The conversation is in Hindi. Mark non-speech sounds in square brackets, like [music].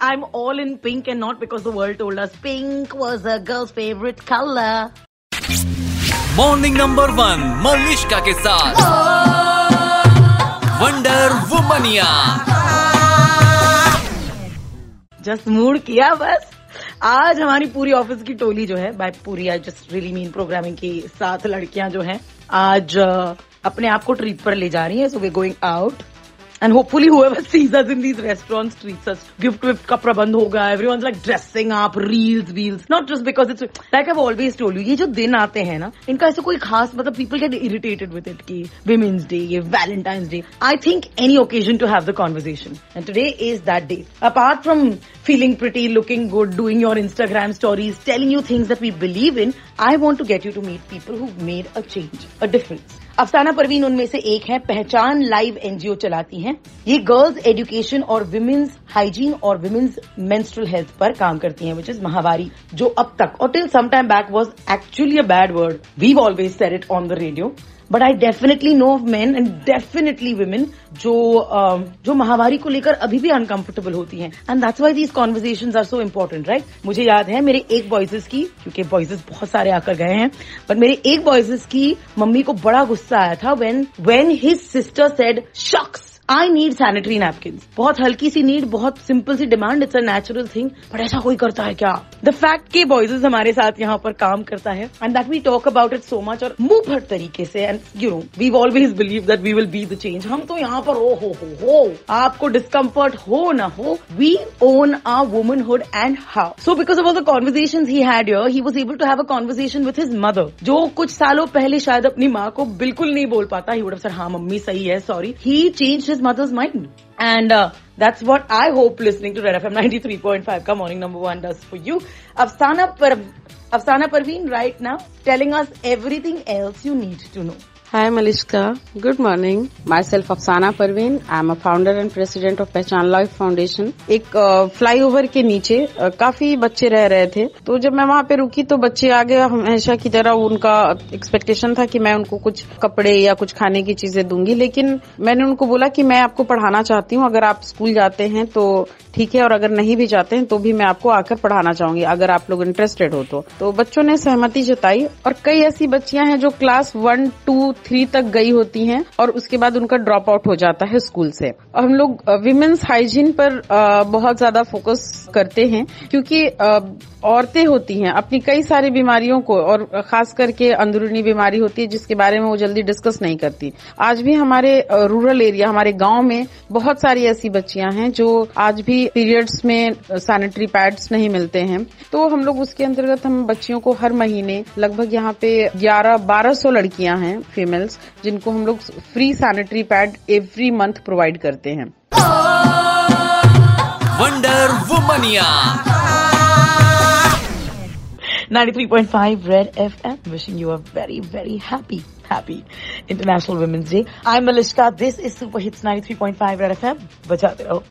I'm all in pink and not because the world told us. Pink was a girl's favorite color. Morning number one Malishka के साथ वंडर वुमनिया जस्ट मूड किया बस आज हमारी पूरी ऑफ़िस की टोली जो है बाय पूरी I just really mean programming की सात लड़कियाँ जो हैं आज अपने आप को ट्रीट पर ले जा रही हैं so we're going out and hopefully whoever [laughs] sees us in these restaurants treats us gift विफ्ट का प्रबंध होगा everyone's like dressing up reels wheels not just because it's like I've always told you ये जो दिन आते हैं ना इनका ऐसा कोई खास मतलब people get irritated with it कि women's day ये valentine's day I think any occasion to have the conversation and today is that day apart from feeling pretty looking good doing your Instagram stories telling you things that we believe in I want to get you to meet people who've made a change a difference अफसाना परवीन उनमें से एक है। पहचान लाइव एनजीओ चलाती हैं। ये गर्ल्स एजुकेशन और विमेन्स हाइजीन और विमेन्स मेंस्ट्रुअल हेल्थ पर काम करती हैं विच इज़ महावारी, जो अब तक, और till some time back was actually a bad word we always said it on the radio but I definitely know of man and definitely women जो uh, जो महावारी को लेकर अभी भी अनकंफर्टेबल होती हैं. And that's why these conversation are so important right मुझे याद है मेरे एक बॉयजेस की क्योंकि बॉयजेस बहुत सारे आकर गए हैं बट मेरे एक बॉयजेस की मम्मी को बड़ा गुस्सा आया था when when his sister said shocks I need sanitary napkin बहुत हल्की सी नीड बहुत simple C demand it's a natural thing but ऐसा कोई करता है क्या? द फैक्ट के बॉयजेस हमारे साथ यहाँ पर काम करता है and that we talk about it so much और मुँह भर तरीके से and you know we always believe that we will be the change हम तो यहाँ पर ओ हो हो हो. आपको डिस्कम्फर्ट हो ना हो we own our womanhood and how so because of all the conversation he had your he was able to have a conversation with his mother जो कुछ सालों पहले शायद अपनी माँ को बिल्कुल नहीं बोल पाता. ही वुड सर हाँ मम्मी सही है sorry he change his mother's mind. And uh, that's what I hope listening to Red FM 93.5 Come Morning Number 1 does for you. Afsana, per- Afsana Parveen right now telling us everything else you need to know. Hi Malishka, good morning. Myself Afsana Parveen. I am a founder and president of Pehchaan life foundation एक फ्लाईओवर के नीचे काफ़ी बच्चे रह रहे थे। तो जब मैं वहाँ पे रुकी तो बच्चे आगे हमेशा की तरह उनका एक्सपेक्टेशन था कि मैं उनको कुछ कपड़े या कुछ खाने की चीज़ें दूँगी। लेकिन मैंने उनको बोला कि मैं आपको पढ़ाना चाहती हूँ। अगर आप स्कूल जाते हैं तो ठीक है। और अगर नहीं भी जाते हैं तो भी मैं आपको आकर पढ़ाना चाहूँगी अगर आप लोग इंटरेस्टेड हो तो। तो बच्चों ने सहमति जताई। और कई ऐसी बच्चियाँ हैं जो क्लास वन टू थ्री तक गई होती हैं और उसके बाद उनका ड्रॉप आउट हो जाता है स्कूल से। हम लोग विमेन्स हाइजीन पर बहुत ज़्यादा फोकस करते हैं क्योंकि औरतें होती हैं, अपनी कई सारी बीमारियों को और खास करके अंदरूनी बीमारी होती है जिसके बारे में वो जल्दी डिस्कस नहीं करती। आज भी हमारे रूरल एरिया हमारे गाँव में बहुत सारी ऐसी बच्चियाँ हैं जो आज भी पीरियड्स में सैनिटरी पैड्स नहीं मिलते हैं। तो हम लोग उसके अंतर्गत हम बच्चियों को हर महीने लगभग यहाँ पे 11 1200 लड़कियाँ हैं एनिमल्स जिनको हम लोग free sanitary pad every month provide करते हैं। Wonder womania 93.5 Red FM wishing you a very very happy happy international women's day I am Malishka this is super hits 93.5 Red FM बजाते रहो।